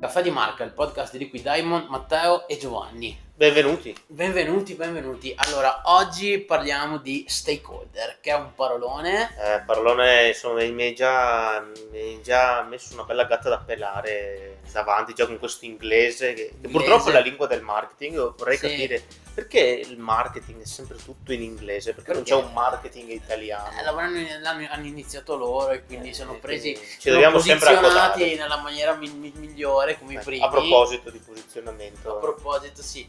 Caffè di Marca, il podcast di Liquid Diamond, Matteo e Giovanni. Benvenuti. Benvenuti, benvenuti. Allora, oggi parliamo di stakeholder, che è un parolone. Eh, parolone, insomma, mi hai già, mi hai già messo una bella gatta da pelare davanti, già con questo inglese, che, Inglese. purtroppo è la lingua del marketing. Io Vorrei Sì. capire perché il marketing è sempre tutto in inglese, perché, non Perché? c'è un marketing italiano. Eh, l'hanno, hanno iniziato loro e quindi Eh, sono presi, ci sono dobbiamo sempre posizionati nella maniera mi- mi- migliore come i Eh, primi. A proposito di posizionamento, A proposito, sì.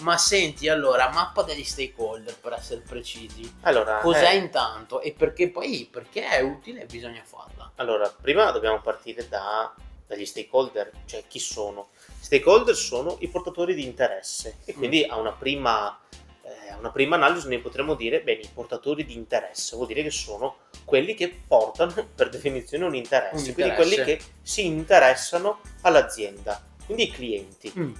Ma senti, allora, mappa degli stakeholder per essere precisi. allora, Cos'è eh, intanto e perché poi perché è utile e bisogna farla? Allora, prima dobbiamo partire da- dagli stakeholder, cioè chi sono. Stakeholder sono i portatori di interesse e quindi a una prima, eh, a una prima analisi noi potremmo dire, bene, i portatori di interesse vuol dire che sono quelli che portano per definizione un interesse, Un quindi interesse. quelli che si interessano all'azienda, quindi i clienti. Mm.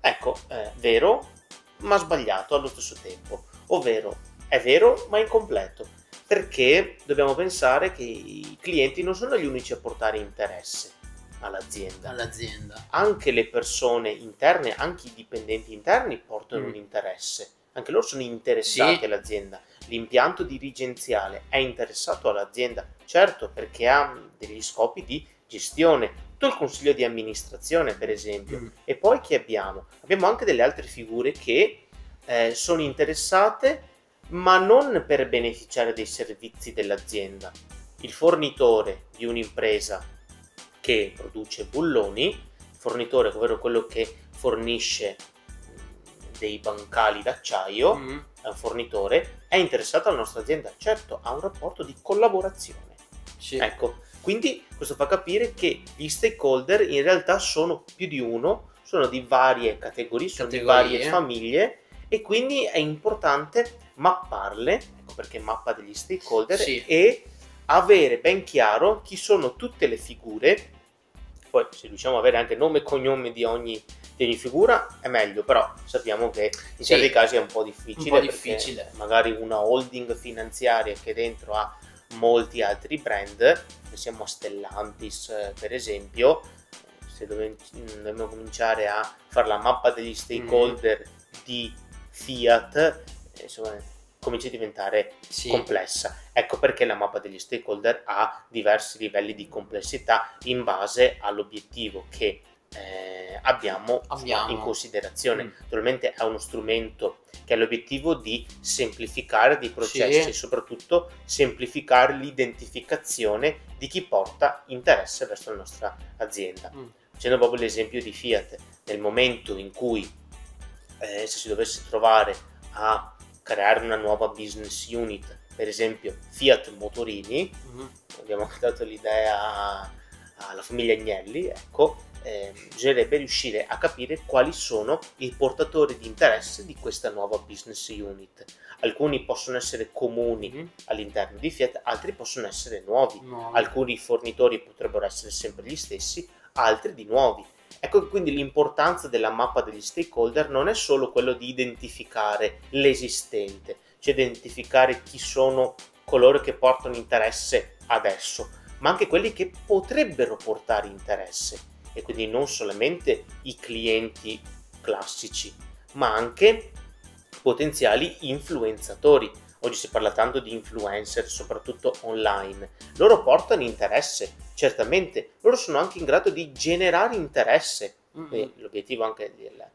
Ecco, è vero, ma sbagliato allo stesso tempo, ovvero è vero, ma incompleto, perché dobbiamo pensare che i clienti non sono gli unici a portare interesse all'azienda. All'azienda. Anche le persone interne, anche i dipendenti interni portano Mm. un interesse. Anche loro sono interessati Sì. all'azienda. L'impianto dirigenziale è interessato all'azienda, certo, perché ha degli scopi di gestione. Tutto il consiglio di amministrazione, per esempio. Mm. E poi chi abbiamo? Abbiamo anche delle altre figure che eh, sono interessate, ma non per beneficiare dei servizi dell'azienda. Il fornitore di un'impresa che produce bulloni, il fornitore, ovvero quello che fornisce mh, dei bancali d'acciaio, Mm. è un fornitore, è interessato alla nostra azienda. Certo, ha un rapporto di collaborazione. Sì. Ecco, quindi questo fa capire che gli stakeholder in realtà sono più di uno, sono di varie categorie, sono di varie famiglie e quindi è importante mapparle, ecco perché mappa degli stakeholder Sì. e avere ben chiaro chi sono tutte le figure. Poi se riusciamo ad avere anche nome e cognome di ogni, di ogni figura è meglio, però sappiamo che in Sì. certi casi è un po' difficile. Un po' difficile. Magari una holding finanziaria che dentro ha molti altri brand, pensiamo a Stellantis per esempio, se dobbiamo cominciare a fare la mappa degli stakeholder di Fiat, insomma comincia a diventare Sì. complessa. Ecco perché la mappa degli stakeholder ha diversi livelli di complessità in base all'obiettivo che eh, abbiamo, Abbiamo. in considerazione. Mm. Naturalmente è uno strumento che ha l'obiettivo di semplificare dei processi Sì. e soprattutto semplificare l'identificazione di chi porta interesse verso la nostra azienda. Mm. Facendo proprio l'esempio di Fiat, nel momento in cui eh, se si dovesse trovare a creare una nuova business unit, per esempio Fiat Motorini, Mm. abbiamo anche dato l'idea alla famiglia Agnelli, ecco, eh, bisognerebbe riuscire a capire quali sono i portatori di interesse di questa nuova business unit. Alcuni possono essere comuni Mm. all'interno di Fiat, altri possono essere nuovi. No. Alcuni fornitori potrebbero essere sempre gli stessi, altri di nuovi. Ecco quindi l'importanza della mappa degli stakeholder non è solo quello di identificare l'esistente, cioè identificare chi sono coloro che portano interesse adesso, ma anche quelli che potrebbero portare interesse e quindi non solamente i clienti classici, ma anche potenziali influenzatori. Oggi si parla tanto di influencer, soprattutto online. Loro portano interesse, certamente, loro sono anche in grado di generare interesse. Mm. E l'obiettivo anche del, eh,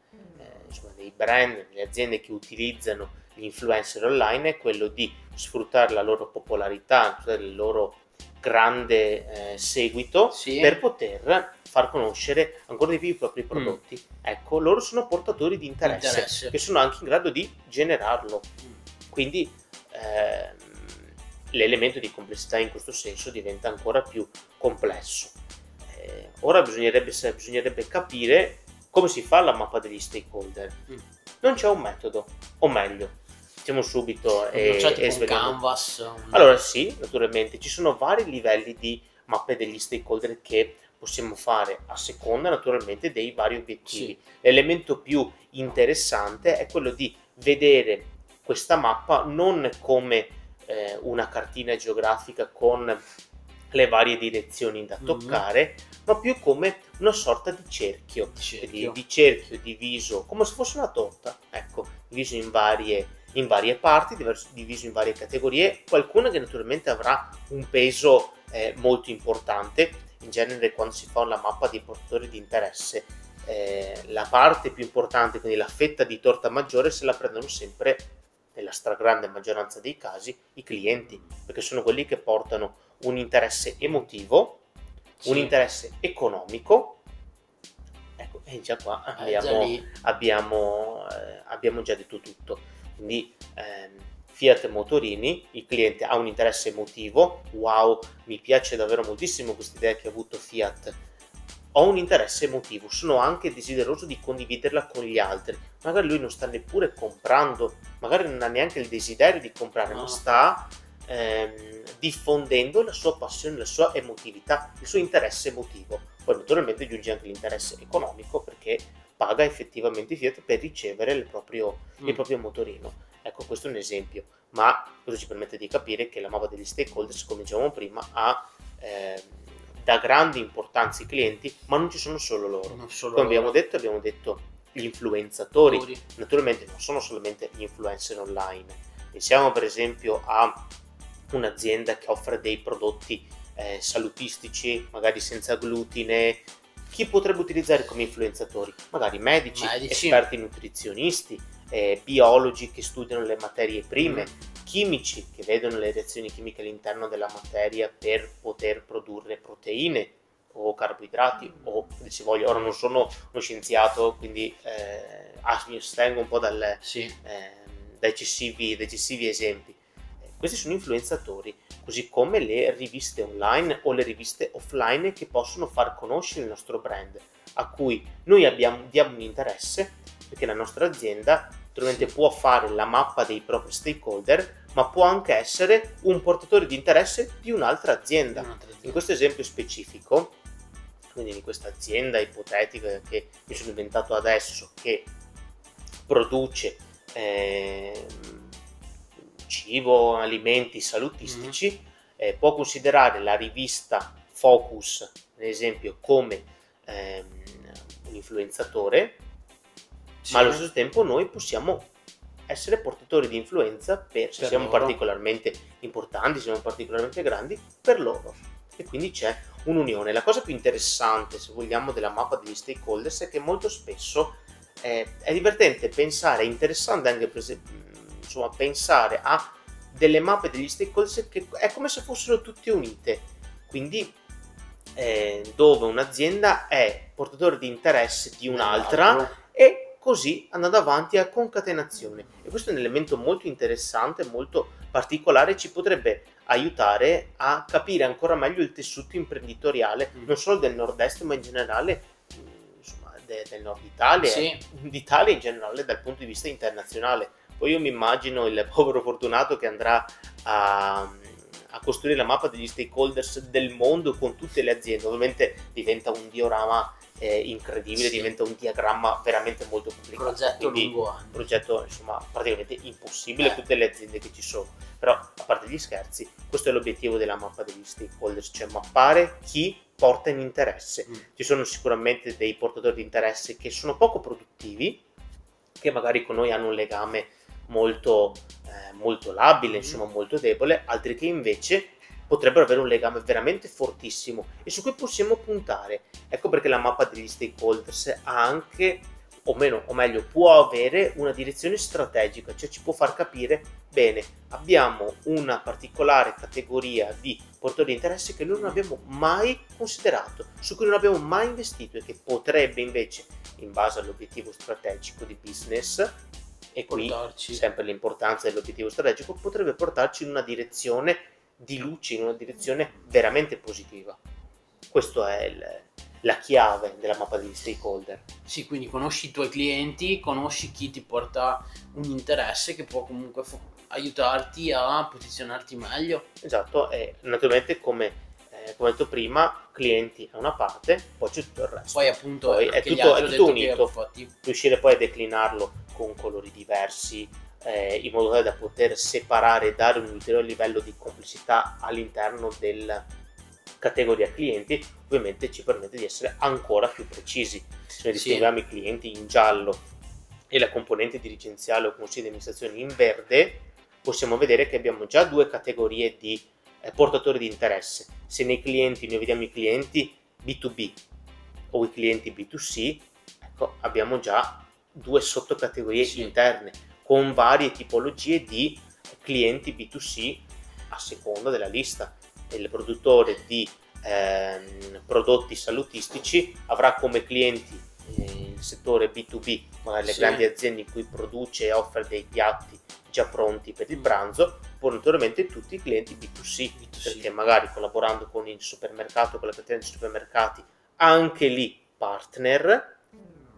insomma, dei brand, delle aziende che utilizzano gli influencer online è quello di sfruttare la loro popolarità, il loro grande eh, seguito Sì. per poter far conoscere ancora di più i propri prodotti. Ecco, loro sono portatori di interesse, Interesse. che sono anche in grado di generarlo. Mm. Quindi ehm, l'elemento di complessità in questo senso diventa ancora più complesso. Eh, ora bisognerebbe, bisognerebbe capire come si fa la mappa degli stakeholder. Mm. Non c'è un metodo, o meglio, diciamo subito e, c'è e un canvas. Allora sì, naturalmente ci sono vari livelli di mappe degli stakeholder che possiamo fare a seconda naturalmente dei vari obiettivi. L'elemento più interessante è quello di vedere questa mappa non come eh, una cartina geografica con le varie direzioni da Mhm. toccare, ma più come una sorta di cerchio, Di cerchio. Quindi di cerchio diviso come se fosse una torta, ecco, diviso in varie, in varie parti, divers- diviso in varie categorie, qualcuna che naturalmente avrà un peso eh, molto importante. In genere quando si fa una mappa dei portatori di interesse, eh, la parte più importante, quindi la fetta di torta maggiore, se la prendono sempre, nella stragrande maggioranza dei casi, i clienti, perché sono quelli che portano un interesse emotivo, un Sì. interesse economico. Ecco, e già qua Eh, già abbiamo, lì. abbiamo, eh, abbiamo già detto tutto. Quindi ehm, Fiat Motorini, il cliente ha un interesse emotivo, wow, mi piace davvero moltissimo questa idea che ha avuto Fiat. Ho un interesse emotivo, sono anche desideroso di condividerla con gli altri. Magari lui non sta neppure comprando, magari non ha neanche il desiderio di comprare, No. ma sta ehm, diffondendo la sua passione, la sua emotività, il suo interesse emotivo. Poi naturalmente aggiunge anche l'interesse economico perché paga effettivamente Fiat per ricevere il proprio, il Mm. proprio motorino. Ecco, questo è un esempio, ma questo ci permette di capire che la mappa degli stakeholders, come dicevamo prima, ha ehm, da grande importanza i clienti, ma non ci sono solo loro. Solo Come abbiamo loro. detto, abbiamo detto gli influenzatori, Autori. naturalmente non sono solamente gli influencer online. Pensiamo per esempio a un'azienda che offre dei prodotti eh, salutistici, magari senza glutine. Chi potrebbe utilizzare come influenzatori? Magari medici, Medici. esperti nutrizionisti, eh, biologi che studiano le materie prime, chimici che vedono le reazioni chimiche all'interno della materia per poter produrre proteine o carboidrati o se si voglia. Ora non sono uno scienziato, quindi eh, ah, mi astengo un po' dal, Sì. ehm, da, eccessivi, da eccessivi esempi. Eh, Questi sono influenzatori, così come le riviste online o le riviste offline che possono far conoscere il nostro brand, a cui noi abbiamo, diamo un interesse, perché la nostra azienda naturalmente può fare la mappa dei propri stakeholder, ma può anche essere un portatore di interesse di un'altra azienda. Un'altra azienda. In questo esempio specifico, quindi in questa azienda ipotetica che mi sono inventato adesso, che produce ehm, cibo, alimenti salutistici, eh, può considerare la rivista Focus, ad esempio, come ehm, un influenzatore, Sì. ma allo stesso tempo noi possiamo essere portatori di influenza per, se Per siamo loro. particolarmente importanti, se siamo particolarmente grandi, per loro. E quindi c'è un'unione. La cosa più interessante, se vogliamo, della mappa degli stakeholders è che molto spesso eh, è divertente pensare, è interessante anche per esempio, insomma, pensare a delle mappe degli stakeholders che è come se fossero tutte unite. Quindi eh, dove un'azienda è portatore di interesse di un'altra L'altro. e così andando avanti a concatenazione. E questo è un elemento molto interessante, molto particolare, ci potrebbe aiutare a capire ancora meglio il tessuto imprenditoriale, Mm. non solo del nord-est, ma in generale mh, insomma, de- del nord Italia, Sì. d'Italia in generale dal punto di vista internazionale. Poi io mi immagino il povero fortunato che andrà a, a costruire la mappa degli stakeholders del mondo con tutte le aziende. Ovviamente diventa un diorama eh, incredibile, Sì. diventa un diagramma veramente molto complicato. progetto quindi lungo un anni. progetto insomma praticamente impossibile Eh. tutte le aziende che ci sono. Però a parte gli scherzi, questo è l'obiettivo della mappa degli stakeholders, cioè mappare chi porta in interesse. Mm. Ci sono sicuramente dei portatori di interesse che sono poco produttivi, che magari con noi hanno un legame molto, eh, molto labile, Mm. insomma molto debole, altri che invece potrebbero avere un legame veramente fortissimo e su cui possiamo puntare. Ecco perché la mappa degli stakeholders ha anche, o meno, o meglio, può avere una direzione strategica, cioè ci può far capire bene, abbiamo una particolare categoria di portatori di interesse che noi non abbiamo mai considerato, su cui non abbiamo mai investito e che potrebbe invece, in base all'obiettivo strategico di business, e qui Portarci. sempre l'importanza dell'obiettivo strategico, potrebbe portarci in una direzione di luce, in una direzione veramente positiva. Questa è il- la chiave della mappa degli stakeholder. Sì, quindi conosci i tuoi clienti, conosci chi ti porta un interesse che può comunque fo- aiutarti a posizionarti meglio. Esatto, e naturalmente come, eh, come detto prima, clienti è una parte, poi c'è tutto il resto. Poi appunto Poi è tutto- è tutto unito. riuscire poi a declinarlo con colori diversi eh, in modo tale da poter separare e dare un ulteriore livello di complessità all'interno del, categoria clienti, ovviamente ci permette di essere ancora più precisi. Se noi distinguiamo sì. i clienti in giallo e la componente dirigenziale o consiglio di amministrazione in verde, possiamo vedere che abbiamo già due categorie di eh, portatori di interesse. Se nei clienti noi vediamo i clienti B2B o i clienti B2C, ecco, abbiamo già due sottocategorie sì. interne con varie tipologie di clienti B2C a seconda della lista. Il produttore di ehm, prodotti salutistici avrà come clienti eh, il settore B2B, magari le sì. grandi aziende in cui produce e offre dei piatti già pronti per il pranzo, poi naturalmente tutti i clienti B2C, B2C, perché magari collaborando con il supermercato, con la catena di supermercati, anche lì partner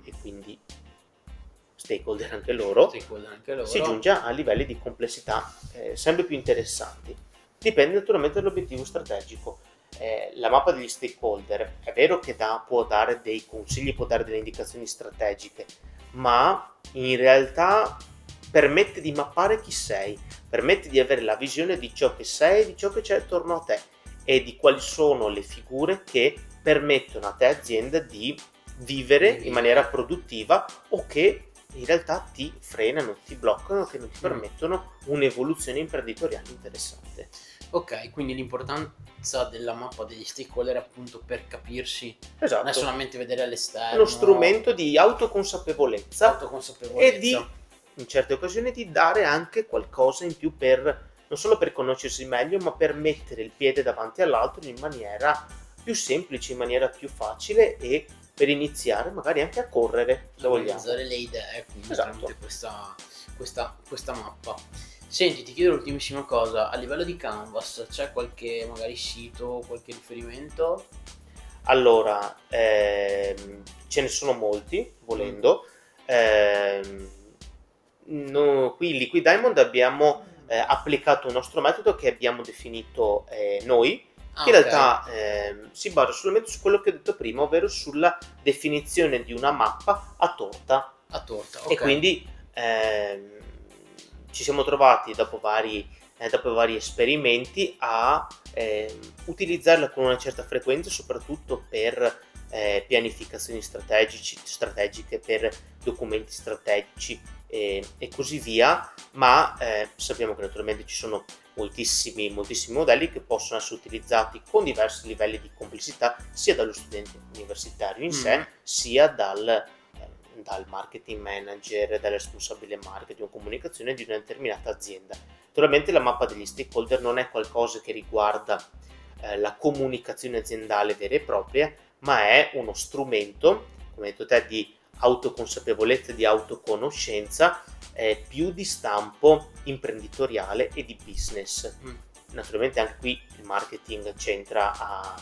e quindi stakeholder anche loro, stakeholder anche loro. si giunge a livelli di complessità eh, sempre più interessanti. Dipende naturalmente dall'obiettivo strategico. Eh, la mappa degli stakeholder è vero che da, può dare dei consigli, può dare delle indicazioni strategiche, ma in realtà permette di mappare chi sei, permette di avere la visione di ciò che sei, di ciò che c'è attorno a te e di quali sono le figure che permettono a te azienda di vivere in maniera produttiva o che in realtà ti frenano, ti bloccano, che non ti mm. permettono un'evoluzione imprenditoriale interessante. Ok, quindi l'importanza della mappa degli stakeholder è appunto per capirsi, esatto. non è solamente vedere all'esterno. Uno strumento di autoconsapevolezza, autoconsapevolezza. e di, in certe occasioni, di dare anche qualcosa in più per, non solo per conoscersi meglio, ma per mettere il piede davanti all'altro in maniera più semplice, in maniera più facile e per iniziare magari anche a correre, se vogliamo. le idee, quindi esatto. questa, questa, questa mappa. Senti, ti chiedo l'ultimissima cosa, a livello di canvas c'è qualche magari sito, qualche riferimento? Allora, ehm, ce ne sono molti, volendo. Mm. Ehm, no, qui in Liquid Diamond abbiamo eh, applicato un nostro metodo che abbiamo definito eh, noi, Ah, in okay. realtà eh, si basa solamente su quello che ho detto prima, ovvero sulla definizione di una mappa a torta. A torta, okay. E quindi eh, ci siamo trovati dopo vari, eh, dopo vari esperimenti a ehm, utilizzarla con una certa frequenza, soprattutto per eh, pianificazioni strategiche, per documenti strategici e così via, ma eh, sappiamo che naturalmente ci sono moltissimi, moltissimi modelli che possono essere utilizzati con diversi livelli di complessità sia dallo studente universitario in mm. sé sia dal, eh, dal, marketing manager, dal responsabile marketing o comunicazione di una determinata azienda. Naturalmente la mappa degli stakeholder non è qualcosa che riguarda eh, la comunicazione aziendale vera e propria, ma è uno strumento, come hai detto te, di autoconsapevolezza, di autoconoscenza eh, più di stampo imprenditoriale e di business. Mm. Naturalmente anche qui il marketing c'entra a,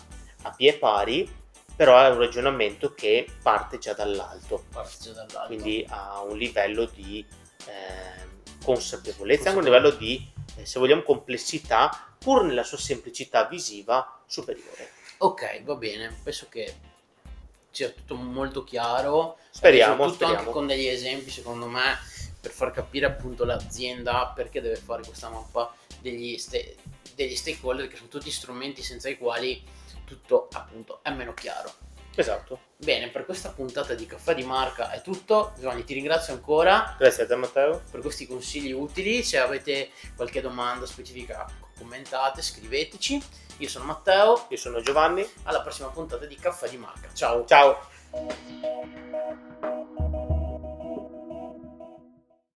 a pie pari, però è un ragionamento che parte già dall'alto, parte già dall'alto. quindi ha un livello di eh, consapevolezza, anche un livello di, eh, se vogliamo, complessità, pur nella sua semplicità visiva superiore. Ok, va bene, penso che sia tutto molto chiaro. Speriamo. Tutto speriamo. anche con degli esempi, secondo me per far capire appunto l'azienda perché deve fare questa mappa degli, ste- degli stakeholder che sono tutti strumenti senza i quali tutto appunto è meno chiaro. Esatto. Bene, per questa puntata di Caffè di Marca è tutto. Giovanni, ti ringrazio ancora. Grazie a te, Matteo. Per questi consigli utili. Se avete qualche domanda specifica, commentate, scriveteci. Io sono Matteo, io sono Giovanni. Alla prossima puntata di Caffè di Marca. Ciao. Ciao.